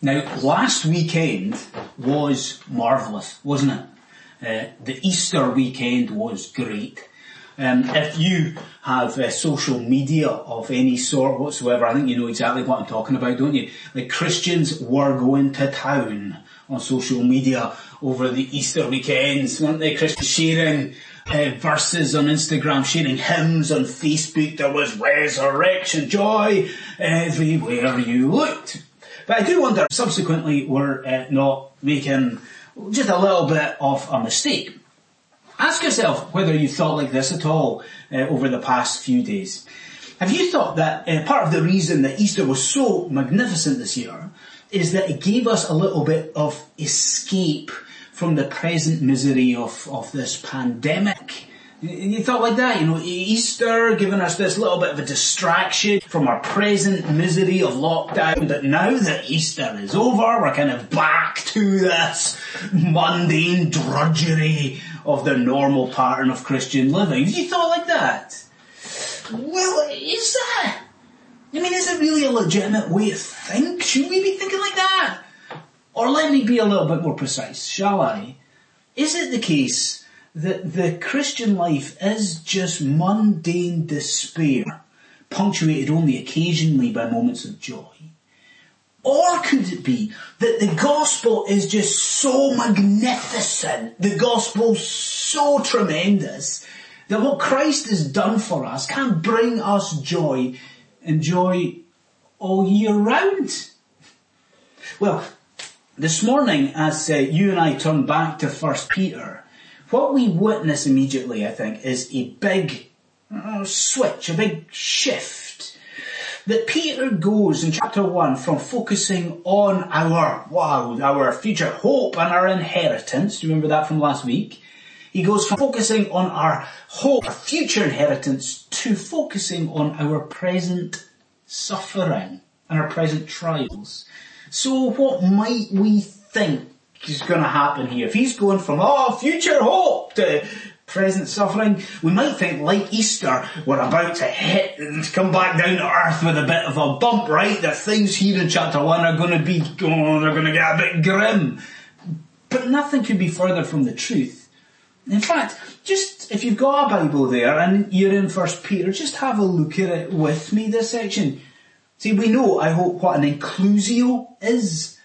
Now, last weekend was marvellous, wasn't it? Uh, the Easter weekend was great. Um, if you have uh, social media of any sort whatsoever, I think you know exactly what I'm talking about, don't you? Like Christians were going to town on social media over the Easter weekends, weren't they? Christians sharing uh, verses on Instagram, sharing hymns on Facebook. There was resurrection joy everywhere you looked. But I do wonder, subsequently, we're uh, not making just a little bit of a mistake. Ask yourself whether you thought like this at all uh, over the past few days. Have you thought that uh, part of the reason that Easter was so magnificent this year is that it gave us a little bit of escape from the present misery of, of this pandemic? You thought like that, you know, Easter giving us this little bit of a distraction from our present misery of lockdown, but now that Easter is over, we're kind of back to this mundane drudgery of the normal pattern of Christian living. You thought like that? Well, is that? I mean, is it really a legitimate way to think? Should we be thinking like that? Or let me be a little bit more precise, shall I? Is it the case that the Christian life is just mundane despair, punctuated only occasionally by moments of joy? Or could it be that the gospel is just so magnificent, the gospel so tremendous, that what Christ has done for us can bring us joy and joy all year round? Well, this morning as uh, you and I turn back to First Peter, what we witness immediately, I think, is a big uh, switch, a big shift. That Peter goes in chapter 1 from focusing on our, wow, our future hope and our inheritance. Do you remember that from last week? He goes from focusing on our hope, our future inheritance, to focusing on our present suffering and our present trials. So what might we think is going to happen here? If he's going from, oh, future hope to present suffering, we might think like Easter, we're about to hit and come back down to earth with a bit of a bump, right? That things here in chapter one are going to be, oh, they're going to get a bit grim. But nothing could be further from the truth. In fact, just if you've got a Bible there and you're in First Peter, just have a look at it with me, this section. See, we know, I hope, what an inclusio is.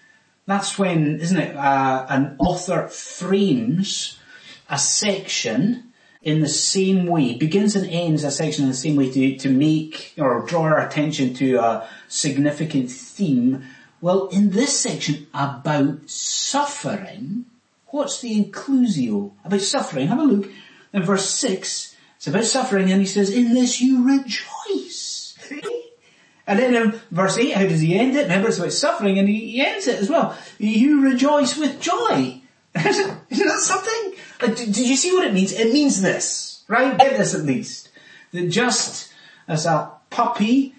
That's when, isn't it, uh, an author frames a section in the same way, begins and ends a section in the same way to, to make or draw our attention to a significant theme. Well, in this section about suffering, what's the inclusio? About suffering, have a look in verse 6. It's about suffering and he says, in this you rejoice. And then in verse 8, how does he end it? Remember, it's about suffering and he ends it as well. You rejoice with joy. Isn't that something? Like, did you see what it means? It means this, right? Get this at least. That just as a puppy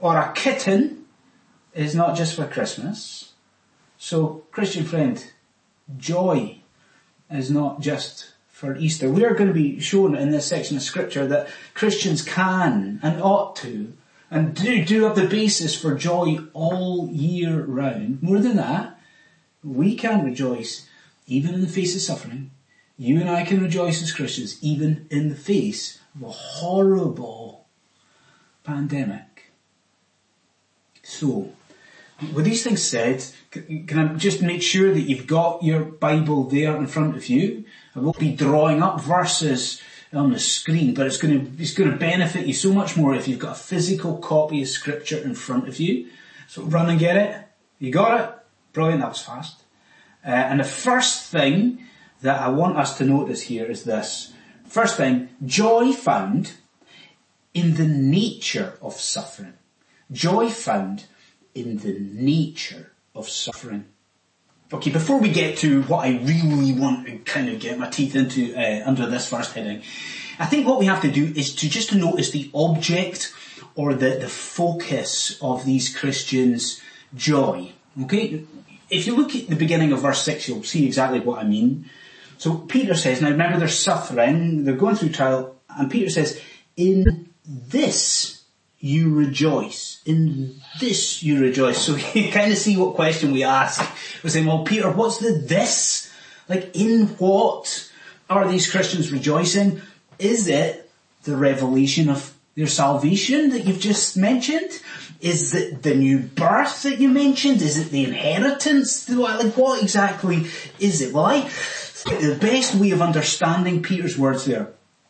or a kitten is not just for Christmas. So, Christian friend, joy is not just for Easter. We are going to be shown in this section of scripture that Christians can and ought to and do, do have the basis for joy all year round. More than that, we can rejoice even in the face of suffering. You and I can rejoice as Christians even in the face of a horrible pandemic. So, with these things said, can I just make sure that you've got your Bible there in front of you? I will be drawing up verses on the screen, but it's going to, it's going to benefit you so much more if you've got a physical copy of scripture in front of you. So run and get it. You got it? Brilliant, that was fast. Uh, and the first thing that I want us to notice here is this. First thing, joy found in the nature of suffering. Joy found in the nature of suffering. Okay, before we get to what I really want to kind of get my teeth into uh, under this first heading, I think what we have to do is to just to notice the object or the, the focus of these Christians' joy. Okay? If you look at the beginning of verse 6, you'll see exactly what I mean. So Peter says, now remember they're suffering, they're going through trial, and Peter says, in this you rejoice. In this you rejoice. So you kind of see what question we ask. We're saying, well, Peter, what's the this? Like, in what are these Christians rejoicing? Is it the revelation of their salvation that you've just mentioned? Is it the new birth that you mentioned? Is it the inheritance? Like, what exactly is it? Well, I, the best way of understanding Peter's words there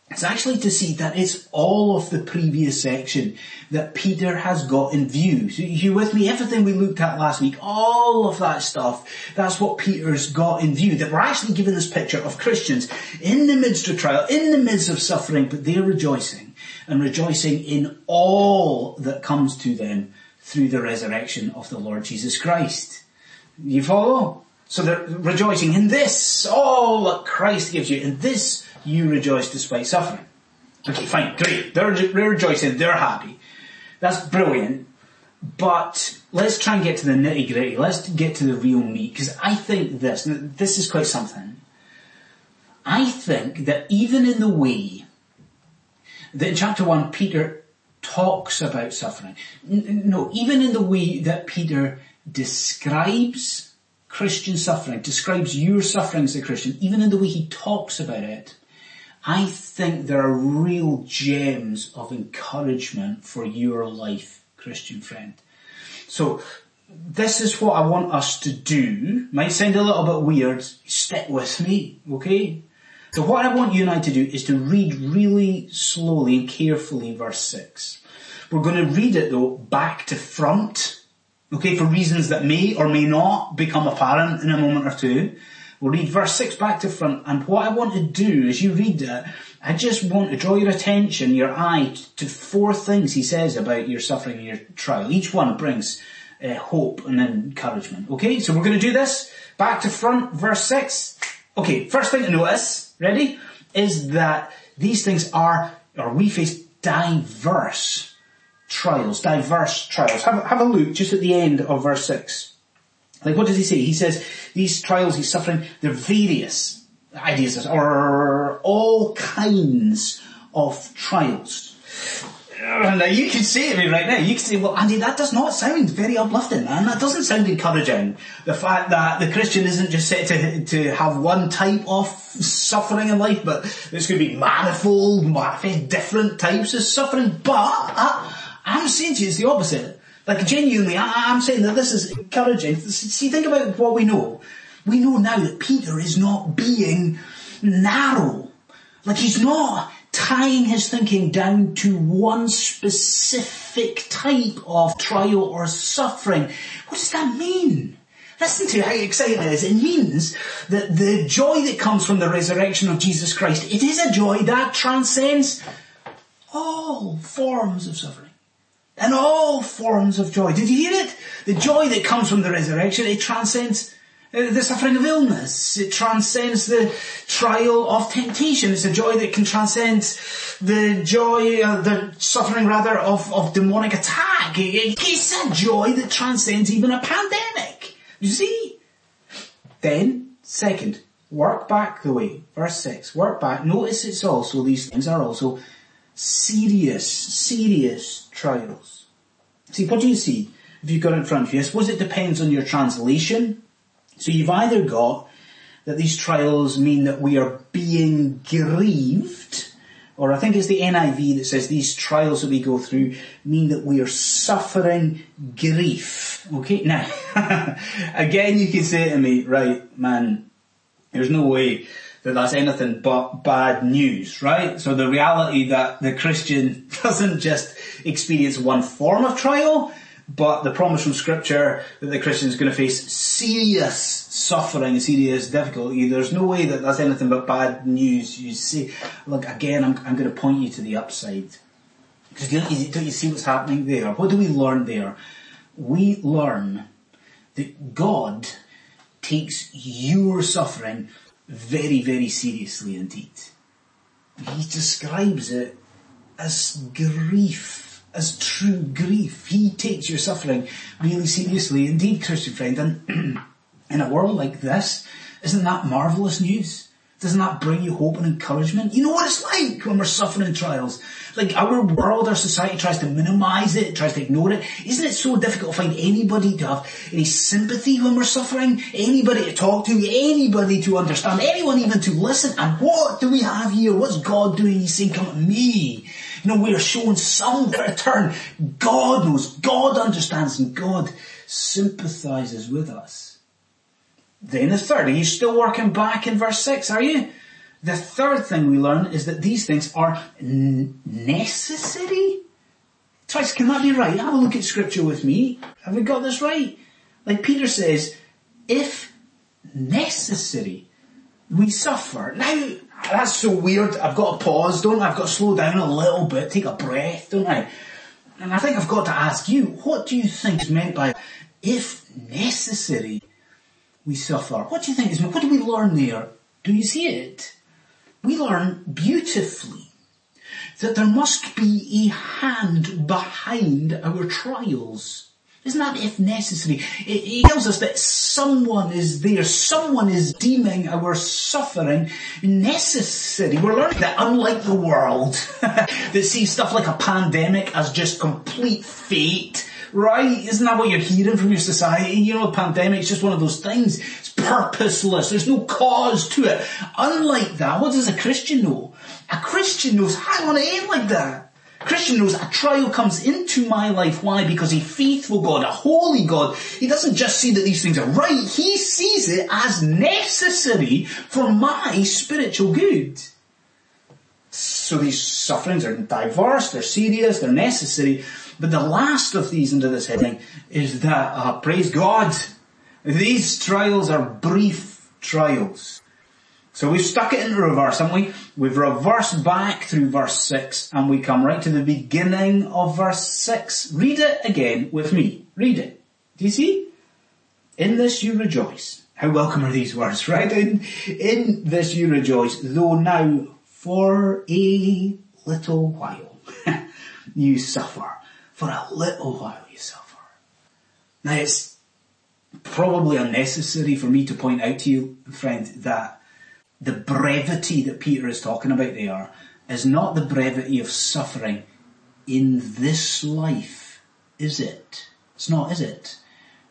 it's actually to see that it's all of the previous section that Peter has got in view. So you with me? Everything we looked at last week, all of that stuff, that's what Peter's got in view. That we're actually given this picture of Christians in the midst of trial, in the midst of suffering, but they're rejoicing and rejoicing in all that comes to them through the resurrection of the Lord Jesus Christ. You follow? So they're rejoicing in this, all that Christ gives you, in this you rejoice despite suffering. Okay, fine, great. They're, they're rejoicing, they're happy. That's brilliant. But let's try and get to the nitty gritty. Let's get to the real meat. Because I think this, this is quite something. I think that even in the way that in chapter 1 Peter talks about suffering, no, even in the way that Peter describes Christian suffering, describes your suffering as a Christian, even in the way he talks about it, I think there are real gems of encouragement for your life, Christian friend. So this is what I want us to do. Might sound a little bit weird. Stick with me, okay? So what I want you and I to do is to read really slowly and carefully verse 6. We're going to read it though back to front, okay, for reasons that may or may not become apparent in a moment or two. We'll read verse 6 back to front, and what I want to do as you read it, I just want to draw your attention, your eye, to four things he says about your suffering and your trial. Each one brings uh, hope and encouragement. Okay, so we're going to do this. Back to front, verse 6. Okay, first thing to notice, ready, is that these things are, or we face diverse trials, diverse trials. Have, have a look just at the end of verse 6. Like what does he say? He says these trials he's suffering, they're various ideas or all kinds of trials. Uh, now you can say to me right now, you can say, well Andy, that does not sound very uplifting man. That doesn't sound encouraging. The fact that the Christian isn't just set to, to have one type of suffering in life, but there's going to be manifold, different types of suffering. But I, I'm saying to you it's the opposite. Like genuinely, I, am saying that this is encouraging. See, think about what we know. We know now that Peter is not being narrow. Like he's not tying his thinking down to one specific type of trial or suffering. What does that mean? Listen to how exciting it is. It means that the joy that comes from the resurrection of Jesus Christ, it is a joy that transcends all forms of suffering and all forms of joy. Did you hear it? The joy that comes from the resurrection, it transcends uh, the suffering of illness. It transcends the trial of temptation. It's a joy that can transcend the joy, uh, the suffering rather of, of demonic attack. It's a joy that transcends even a pandemic. You see? Then, second, work back the way. Verse 6. Work back. Notice it's also, these things are also serious, serious trials. See, what do you see if you've got it in front of you? I suppose it depends on your translation. So you've either got that these trials mean that we are being grieved, or I think it's the NIV that says these trials that we go through mean that we are suffering grief. Okay, now, again you can say to me, right, man, there's no way that that's anything but bad news, right? So the reality that the Christian doesn't just experience one form of trial, but the promise from scripture that the Christian is going to face serious suffering, serious difficulty, there's no way that that's anything but bad news. You see, look, again, I'm, I'm going to point you to the upside. Because don't you, don't you see what's happening there? What do we learn there? We learn that God takes your suffering very, very seriously indeed. He describes it as grief, as true grief. He takes your suffering really seriously indeed, Christian friend. And in a world like this, isn't that marvellous news? Doesn't that bring you hope and encouragement? You know what it's like when we're suffering trials. Like our world, our society tries to minimize it, tries to ignore it. Isn't it so difficult to find anybody to have any sympathy when we're suffering? Anybody to talk to? Anybody to understand? Anyone even to listen? And what do we have here? What's God doing? He's saying, come to me. You know, we are showing some to turn. God knows, God understands, and God sympathizes with us. Then the third, are you still working back in verse 6, are you? The third thing we learn is that these things are necessary. Twice, can that be right? Have a look at scripture with me. Have we got this right? Like Peter says, if necessary, we suffer. Now, that's so weird. I've got to pause, don't I? I've got to slow down a little bit, take a breath, don't I? And I think I've got to ask you, what do you think is meant by if necessary? We suffer. What do you think what do we learn there? Do you see it? We learn beautifully that there must be a hand behind our trials. Isn't that if necessary? It, tells us that someone is there, someone is deeming our suffering necessary. We're learning that unlike the world that sees stuff like a pandemic as just complete fate, right? Isn't that what you're hearing from your society? You know, pandemic's just one of those things. It's purposeless. There's no cause to it. Unlike that, what does a Christian know? A Christian knows, hang on, it ain't like that. Christian knows a trial comes into my life. Why? Because a faithful God, a holy God, He doesn't just see that these things are right, He sees it as necessary for my spiritual good. So these sufferings are diverse, they're serious, they're necessary, but the last of these under this heading is that, uh, praise God, these trials are brief trials. So we've stuck it in reverse, haven't we? We've reversed back through verse 6 and we come right to the beginning of verse 6. Read it again with me. Read it. Do you see? In this you rejoice. How welcome are these words, right? In, in this you rejoice, though now for a little while you suffer for a little while you suffer. Now it's probably unnecessary for me to point out to you, friend, that the brevity that Peter is talking about there is not the brevity of suffering in this life, is it? It's not, is it?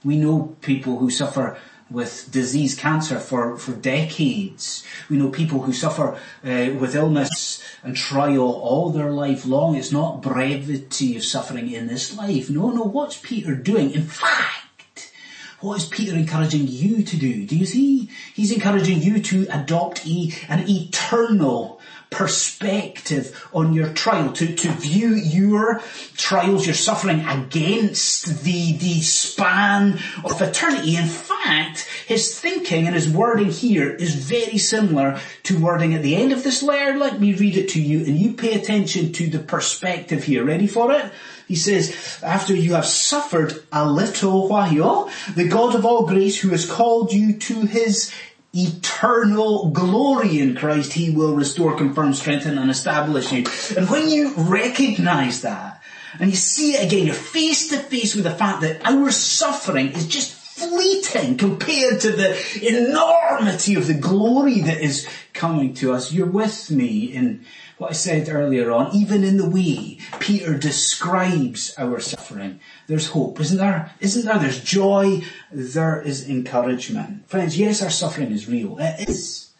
We know people who suffer with disease, cancer for, for decades. We know people who suffer uh, with illness and trial all their life long. It's not brevity of suffering in this life. No, no, what's Peter doing? In fact, what is Peter encouraging you to do? Do you see? He's encouraging you to adopt an eternal perspective on your trial, to, to view your trials, your suffering against the, the span of eternity. In fact, his thinking and his wording here is very similar to wording at the end of this letter. Let me read it to you and you pay attention to the perspective here. Ready for it? He says, after you have suffered a little while, the God of all grace who has called you to his eternal glory in Christ, He will restore, confirm, strengthen and establish you. And when you recognize that, and you see it again, you're face to face with the fact that our suffering is just fleeting compared to the enormity of the glory that is coming to us. You're with me in what I said earlier on, even in the way Peter describes our suffering. There's hope, isn't there? Isn't there? There's joy. There is encouragement. Friends, yes, our suffering is real. It is.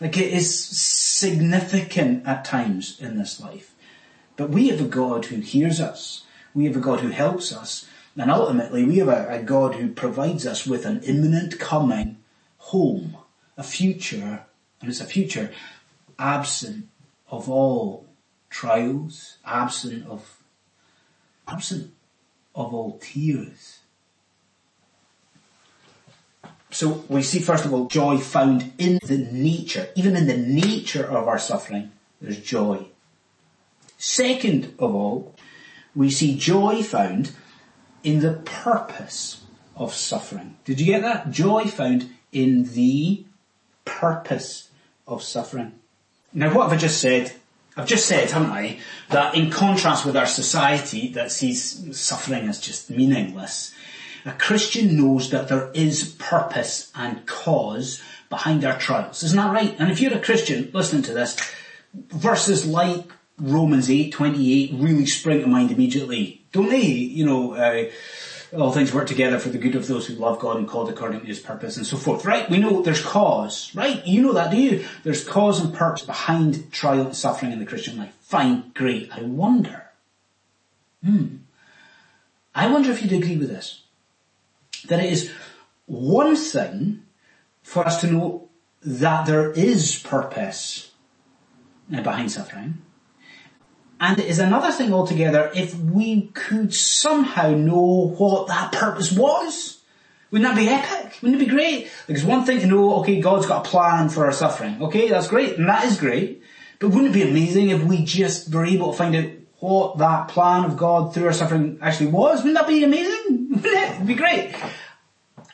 Like it is significant at times in this life. But we have a God who hears us. We have a God who helps us. And ultimately, we have a, a God who provides us with an imminent coming home, a future, and it's a future absent of all trials, absent of, absent of all tears. So we see first of all joy found in the nature, even in the nature of our suffering, there's joy. Second of all, we see joy found in the purpose of suffering. Did you get that? Joy found in the purpose of suffering. Now what have I just said? I've just said, haven't I, that in contrast with our society that sees suffering as just meaningless, a Christian knows that there is purpose and cause behind our trials. Isn't that right? And if you're a Christian listening to this, verses like Romans 8, 28 really spring to mind immediately. Don't they? You know, uh, all things work together for the good of those who love God and called according to his purpose and so forth, right? We know there's cause, right? You know that, do you? There's cause and purpose behind trial and suffering in the Christian life. Fine, great. I wonder. Hmm. I wonder if you'd agree with this. That it is one thing for us to know that there is purpose behind suffering. And it is another thing altogether if we could somehow know what that purpose was. Wouldn't that be epic? Wouldn't it be great? Like it's one thing to know, okay, God's got a plan for our suffering. Okay, that's great, and that is great. But wouldn't it be amazing if we just were able to find out what that plan of God through our suffering actually was? Wouldn't that be amazing? Wouldn't it? Be great.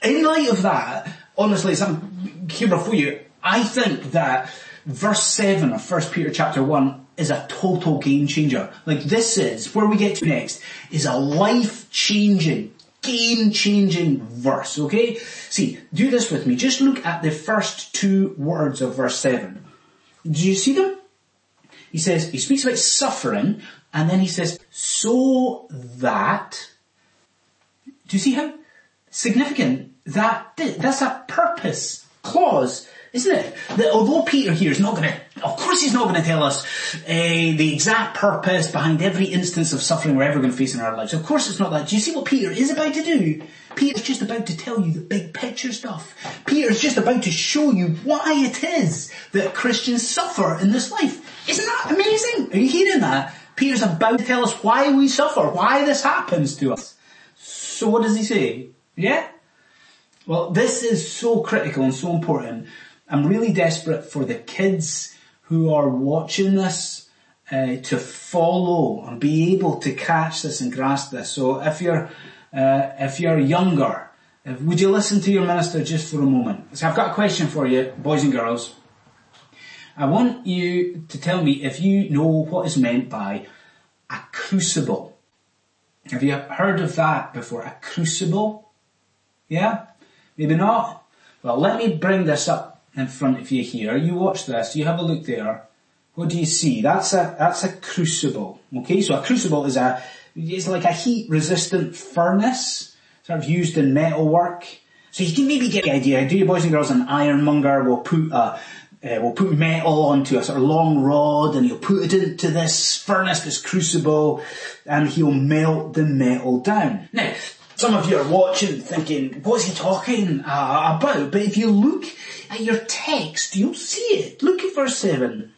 In light of that, honestly, some humor before you, I think that verse 7 of 1 Peter chapter 1 is a total game changer. Like this is, where we get to next, is a life changing, game changing verse, okay? See, do this with me. Just look at the first two words of verse 7. Do you see them? He says, he speaks about suffering, and then he says, so that, do you see how significant that, that's a purpose clause isn't it? That although Peter here is not going to, of course he's not going to tell us uh, the exact purpose behind every instance of suffering we're ever going to face in our lives. Of course it's not that. Do you see what Peter is about to do? Peter's just about to tell you the big picture stuff. Peter's just about to show you why it is that Christians suffer in this life. Isn't that amazing? Are you hearing that? Peter's about to tell us why we suffer, why this happens to us. So what does he say? Yeah? Well, this is so critical and so important I'm really desperate for the kids who are watching this uh, to follow and be able to catch this and grasp this. So if you're uh, if you're younger, if, would you listen to your minister just for a moment? So I've got a question for you, boys and girls. I want you to tell me if you know what is meant by a crucible. Have you heard of that before? A crucible? Yeah? Maybe not? Well, let me bring this up in front of you here. You watch this, you have a look there. What do you see? That's a, that's a crucible. Okay, so a crucible is a, it's like a heat resistant furnace, sort of used in metalwork. So you can maybe get the idea. Do you boys and girls an ironmonger will put a, uh, we'll put metal onto a sort of long rod and he'll put it into this furnace, this crucible, and he'll melt the metal down. Now, some of you are watching thinking, what's he talking uh, about? But if you look your text, you'll see it. Look at verse 7.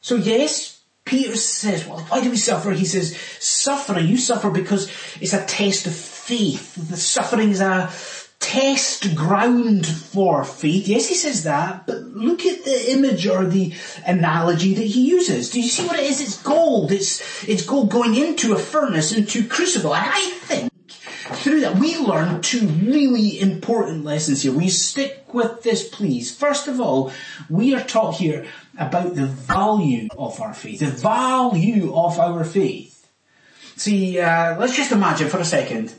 So yes, Peter says, well, why do we suffer? He says, suffering, you suffer because it's a test of faith. The suffering is a test ground for faith. Yes, he says that, but look at the image or the analogy that he uses. Do you see what it is? It's gold. It's, it's gold going into a furnace, into crucible. And I think through that, we learn two really important lessons here. We stick with this, please? First of all, we are taught here about the value of our faith, the value of our faith. See, uh, let's just imagine for a second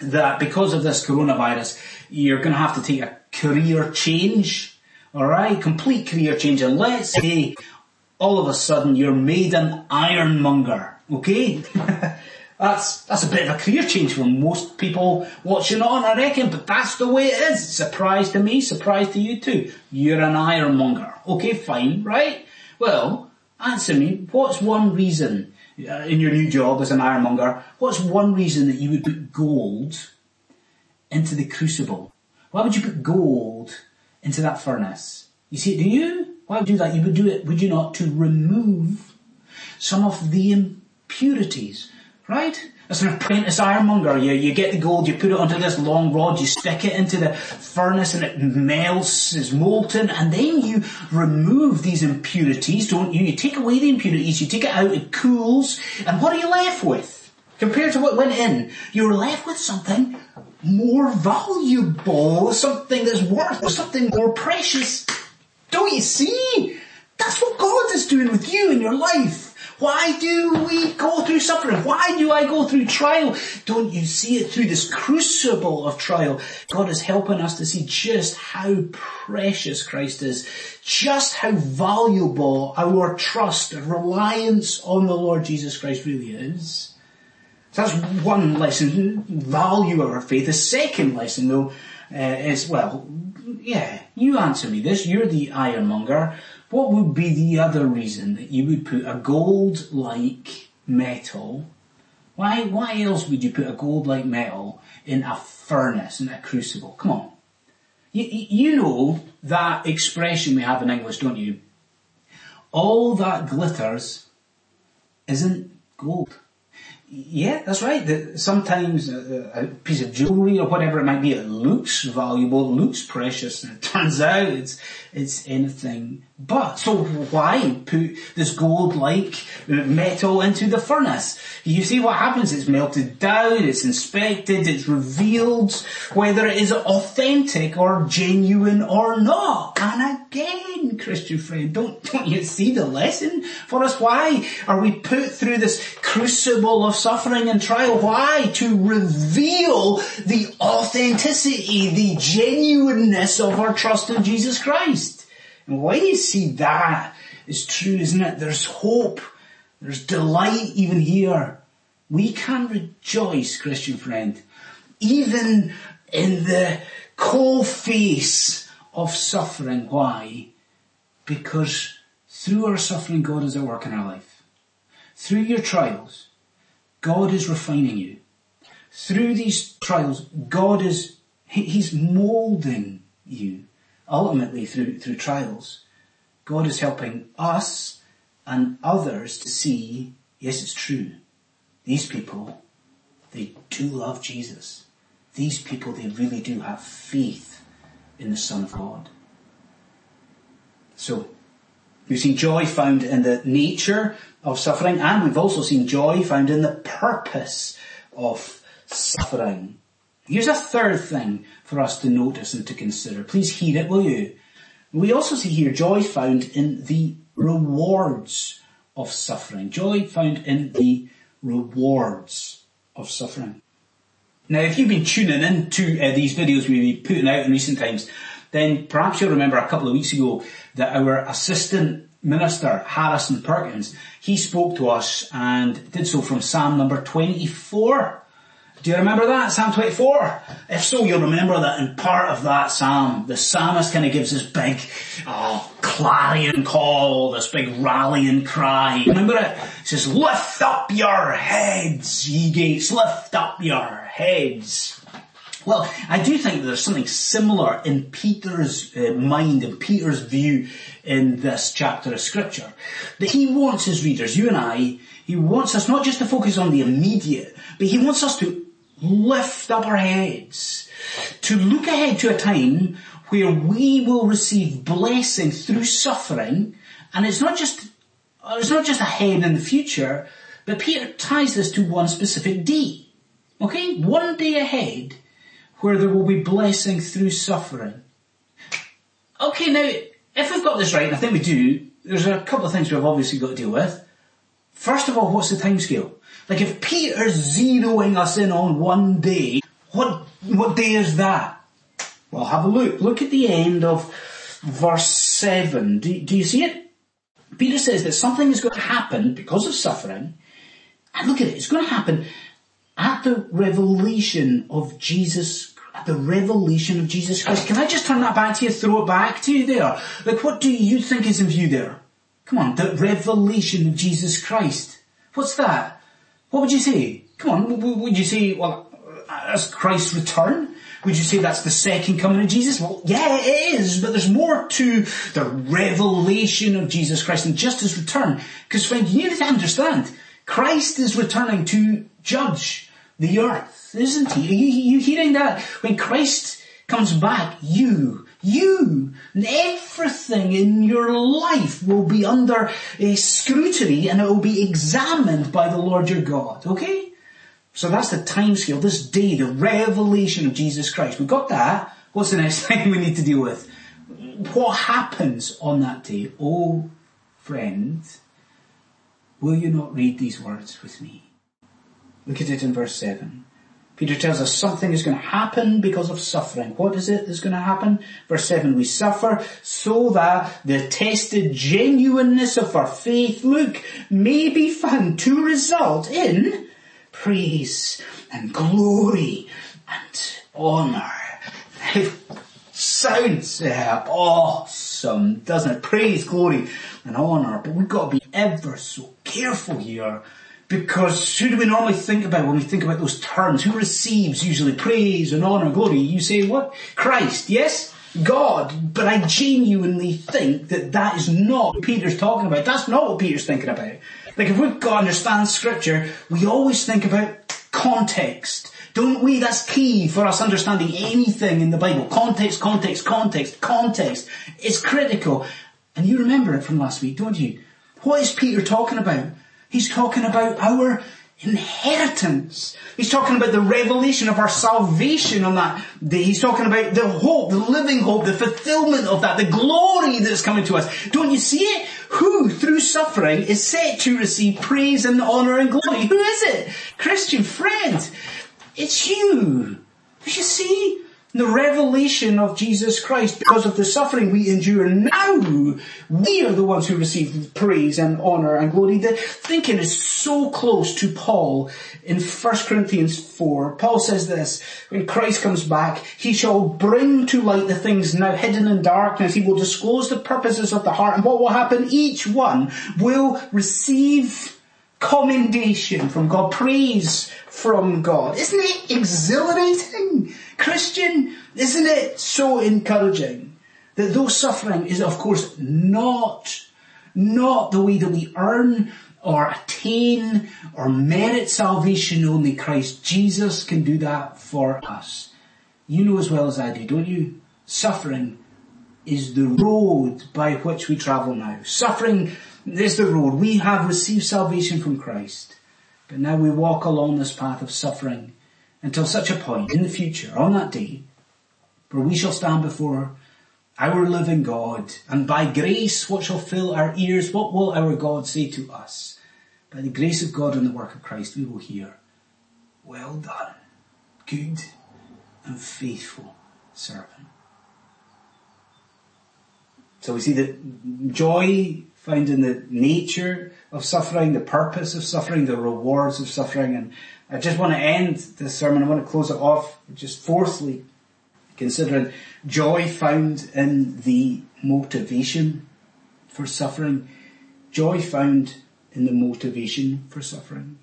that because of this coronavirus, you're going to have to take a career change, alright? Complete career change. And let's say all of a sudden you're made an ironmonger, okay? That's, that's a bit of a career change for most people watching on, I reckon, but that's the way it is. Surprise to me, surprise to you too. You're an ironmonger. Okay, fine, right? Well, answer me, what's one reason uh, in your new job as an ironmonger, what's one reason that you would put gold into the crucible? Why would you put gold into that furnace? You see, do you? Why would you do that? You would do it, would you not, to remove some of the impurities Right? As an apprentice ironmonger, you, you get the gold, you put it onto this long rod, you stick it into the furnace and it melts, is molten, and then you remove these impurities, don't you? You take away the impurities, you take it out, it cools, and what are you left with? Compared to what went in, you're left with something more valuable, something that's worth, something more precious. Don't you see? That's what God is doing with you in your life. Why do we go through suffering? Why do I go through trial? Don't you see it through this crucible of trial? God is helping us to see just how precious Christ is, just how valuable our trust and reliance on the Lord Jesus Christ really is. So that's one lesson, value of our faith. The second lesson though, uh, is, well, yeah, you answer me this, you're the ironmonger. What would be the other reason that you would put a gold-like metal? Why, why else would you put a gold-like metal in a furnace, in a crucible? Come on. You, you know that expression we have in English, don't you? All that glitters isn't gold. Yeah, that's right. Sometimes uh, a, a, piece of jewelry or whatever it might be, it looks valuable, looks precious, and it turns out it's it's anything but. So why put this gold-like metal into the furnace? You see what happens, it's melted down, it's inspected, it's revealed whether it is authentic or genuine or not. And again, Christian friend, don't, don't you see the lesson for us? Why are we put through this crucible of suffering and trial? Why? To reveal the authenticity, the genuineness of our trust in Jesus Christ. And when you see that, it's true, isn't it? There's hope. There's delight even here. We can rejoice, Christian friend, even in the cold face of suffering. Why? Because through our suffering, God is at work in our life. Through your trials, God is refining you. Through these trials, God is, He's molding you ultimately through, through trials, God is helping us and others to see, yes, it's true. These people, they do love Jesus. These people, they really do have faith in the Son of God. So, we've seen joy found in the nature of suffering and we've also seen joy found in the purpose of suffering. Here's a third thing for us to notice and to consider. Please heed it, will you? We also see here joy found in the rewards of suffering. Joy found in the rewards of suffering. Now, if you've been tuning into uh, these videos we've been putting out in recent times, then perhaps you'll remember a couple of weeks ago that our assistant minister, Harrison Perkins, he spoke to us and did so from Psalm number 24. Do you remember that, Psalm 24? If so, you'll remember that in part of that psalm, the psalmist kind of gives this big, oh, clarion call, this big rallying cry. Remember it? It says, lift up your heads, ye gates, lift up your heads. Well, I do think there's something similar in Peter's uh, mind and Peter's view in this chapter of scripture. That he wants his readers, you and I, he wants us not just to focus on the immediate, but he wants us to lift up our heads, to look ahead to a time where we will receive blessing through suffering, and it's not just, it's not just ahead in the future, but Peter ties this to one specific day. Okay? One day ahead where there will be blessing through suffering. Okay, now, if we've got this right, and I think we do, there's a couple of things we've obviously got to deal with. First of all, what's the timescale? Like if Peter's zeroing us in on one day, what, what day is that? Well, have a look. Look at the end of verse 7. Do, do you see it? Peter says that something is going to happen because of suffering. And look at it, it's going to happen at the revelation of Jesus, at the revelation of Jesus Christ. Can I just turn that back to you, throw it back to you there? Like what do you think is in view there? Come on, the revelation of Jesus Christ. What's that? What would you say? Come on, would you say, well, as Christ's return? Would you say that's the second coming of Jesus? Well, yeah, it is, but there's more to the revelation of Jesus Christ than just his return. Because friend, you need to understand, Christ is returning to judge the earth, isn't he? Are you, you hearing that? When Christ comes back, you you, everything in your life will be under a scrutiny and it will be examined by the Lord your God. Okay? So that's the time scale, this day, the revelation of Jesus Christ. We've got that. What's the next thing we need to deal with? What happens on that day? Oh, friend, Will you not read these words with me? Look at it in verse 7. Peter tells us something is going to happen because of suffering. What is it that's going to happen? Verse 7, we suffer so that the tested genuineness of our faith, look, may be found to result in praise and glory and honour. Sounds uh, awesome, doesn't it? Praise, glory and honour. But we've got to be ever so careful here because who do we normally think about when we think about those terms? Who receives usually praise and honour and glory? You say what? Christ, yes? God. But I genuinely think that that is not what Peter's talking about. That's not what Peter's thinking about. Like if we've got to understand scripture, we always think about context. Don't we? That's key for us understanding anything in the Bible. Context, context, context, context. It's critical. And you remember it from last week, don't you? What is Peter talking about? He's talking about our inheritance. He's talking about the revelation of our salvation on that day. He's talking about the hope, the living hope, the fulfillment of that, the glory that's coming to us. Don't you see it? Who, through suffering, is set to receive praise and honour and glory? Who is it? Christian friend. It's you. You see? The revelation of Jesus Christ because of the suffering we endure now. We are the ones who receive praise and honour and glory. The thinking is so close to Paul in 1 Corinthians 4. Paul says this, when Christ comes back, he shall bring to light the things now hidden in darkness. He will disclose the purposes of the heart and what will happen? Each one will receive commendation from God, praise from God. Isn't it exhilarating? Christian, isn't it so encouraging that though suffering is of course not, not the way that we earn or attain or merit salvation, only Christ Jesus can do that for us. You know as well as I do, don't you? Suffering is the road by which we travel now. Suffering is the road. We have received salvation from Christ, but now we walk along this path of suffering until such a point in the future, on that day, where we shall stand before our living God, and by grace what shall fill our ears, what will our God say to us? By the grace of God and the work of Christ we will hear, well done, good and faithful servant. So we see that joy found in the nature of suffering, the purpose of suffering, the rewards of suffering, and I just want to end this sermon, I want to close it off just fourthly, considering joy found in the motivation for suffering. Joy found in the motivation for suffering.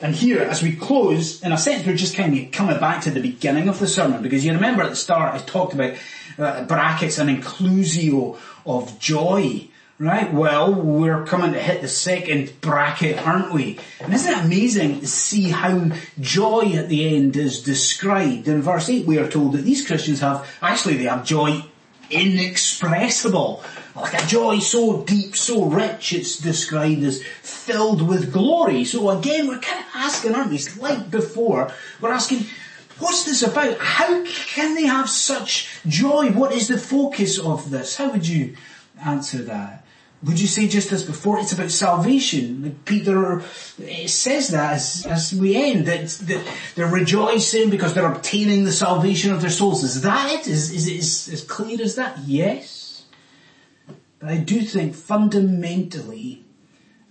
And here, as we close, in a sense, we're just kind of coming back to the beginning of the sermon, because you remember at the start I talked about uh, brackets and inclusio of joy. Right, well, we're coming to hit the second bracket, aren't we? And isn't it amazing to see how joy at the end is described? In verse 8 we are told that these Christians have, actually they have joy inexpressible. Like a joy so deep, so rich, it's described as filled with glory. So again, we're kind of asking, aren't we? It's like before, we're asking, what's this about? How can they have such joy? What is the focus of this? How would you answer that? Would you say just as before, it's about salvation? Peter eh, says that as, as we end, that, that they're rejoicing because they're obtaining the salvation of their souls. Is that it? Is, is it as clear as that? Yes. But I do think fundamentally,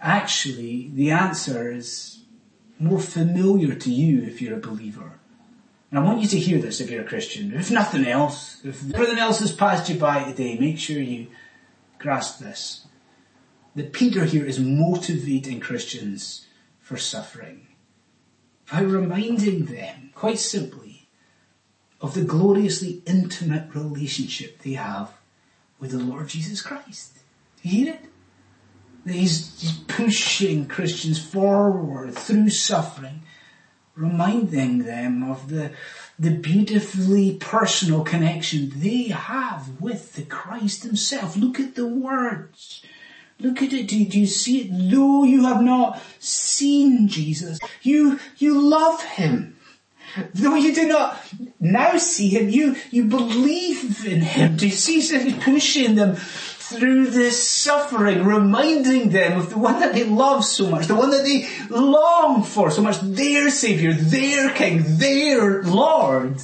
actually, the answer is more familiar to you if you're a believer. And I want you to hear this if you're a Christian. If nothing else, if everything else has passed you by today, make sure you grasp this that Peter here is motivating Christians for suffering by reminding them, quite simply, of the gloriously intimate relationship they have with the Lord Jesus Christ. You hear it? He's, he's pushing Christians forward through suffering, reminding them of the, the beautifully personal connection they have with the Christ himself. Look at the words Look at it. Do, do you see it? Though you have not seen Jesus, you, you love him. Though you do not now see him, you, you believe in him. Do you see him pushing them through this suffering, reminding them of the one that they love so much, the one that they long for so much, their Saviour, their King, their Lord.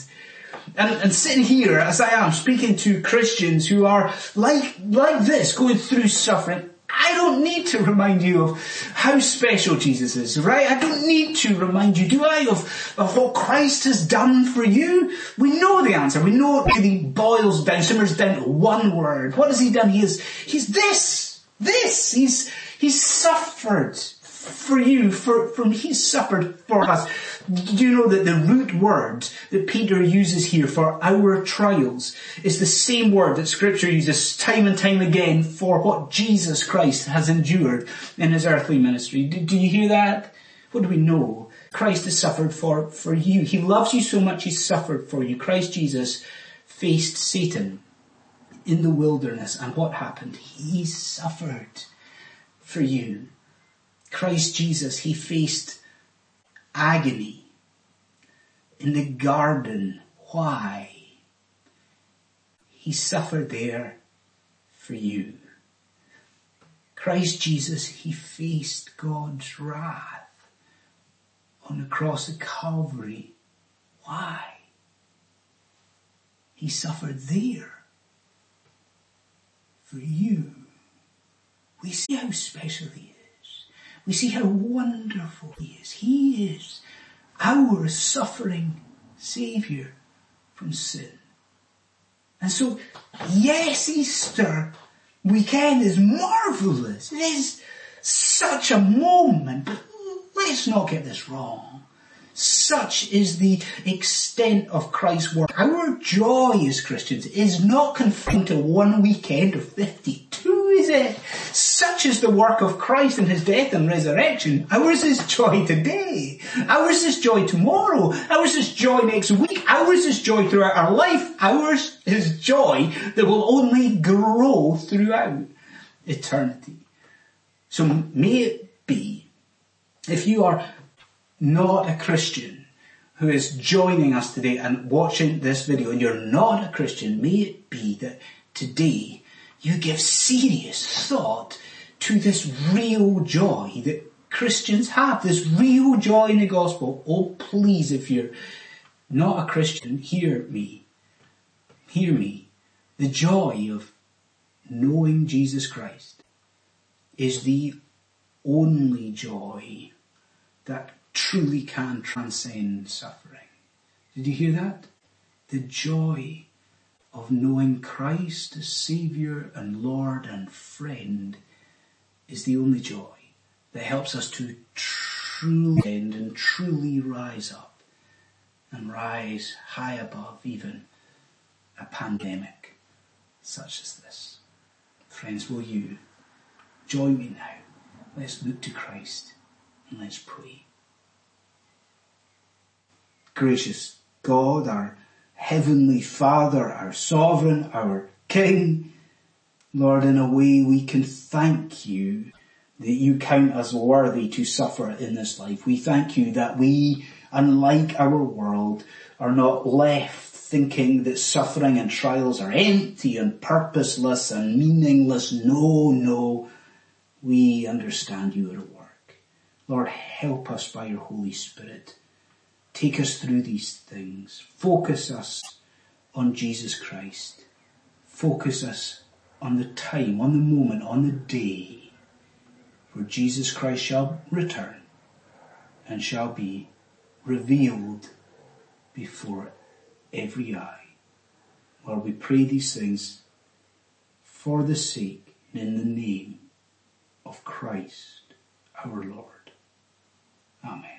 And, and sitting here as I am speaking to Christians who are like, like this, going through suffering, I don't need to remind you of how special Jesus is, right? I don't need to remind you, do I, of, of what Christ has done for you? We know the answer. We know it really boils down, simmers down to one word. What has he done? He is, he's this, this. He's, he's suffered for you, for, for he suffered for us. Do you know that the root word that Peter uses here for our trials is the same word that scripture uses time and time again for what Jesus Christ has endured in his earthly ministry? Do, do you hear that? What do we know? Christ has suffered for, for you. He loves you so much he suffered for you. Christ Jesus faced Satan in the wilderness and what happened? He suffered for you. Christ Jesus, he faced agony in the garden. Why? He suffered there for you. Christ Jesus, he faced God's wrath on the cross of Calvary. Why? He suffered there for you. We see how special he is. We see how wonderful he is. He is our suffering Saviour from sin. And so, yes, Easter weekend is marvellous. It is such a moment, but let's not get this wrong. Such is the extent of Christ's work. Our joy as Christians is not confined to one weekend of 52, is it? Such is the work of Christ in his death and resurrection. Ours is joy today. Ours is joy tomorrow. Ours is joy next week. Ours is joy throughout our life. Ours is joy that will only grow throughout eternity. So may it be, if you are not a Christian who is joining us today and watching this video and you're not a Christian, may it be that today you give serious thought to this real joy that Christians have, this real joy in the gospel. Oh please, if you're not a Christian, hear me. Hear me. The joy of knowing Jesus Christ is the only joy that truly can transcend suffering. Did you hear that? The joy of knowing Christ as Saviour and Lord and friend is the only joy that helps us to truly end and truly rise up and rise high above even a pandemic such as this. Friends, will you join me now? Let's look to Christ and let's pray. Gracious God, our Heavenly Father, our Sovereign, our King, Lord, in a way we can thank you that you count us worthy to suffer in this life. We thank you that we, unlike our world, are not left thinking that suffering and trials are empty and purposeless and meaningless. No, no. We understand you are at work. Lord, help us by your Holy Spirit Take us through these things. Focus us on Jesus Christ. Focus us on the time, on the moment, on the day where Jesus Christ shall return and shall be revealed before every eye. Lord, we pray these things for the sake and in the name of Christ our Lord. Amen.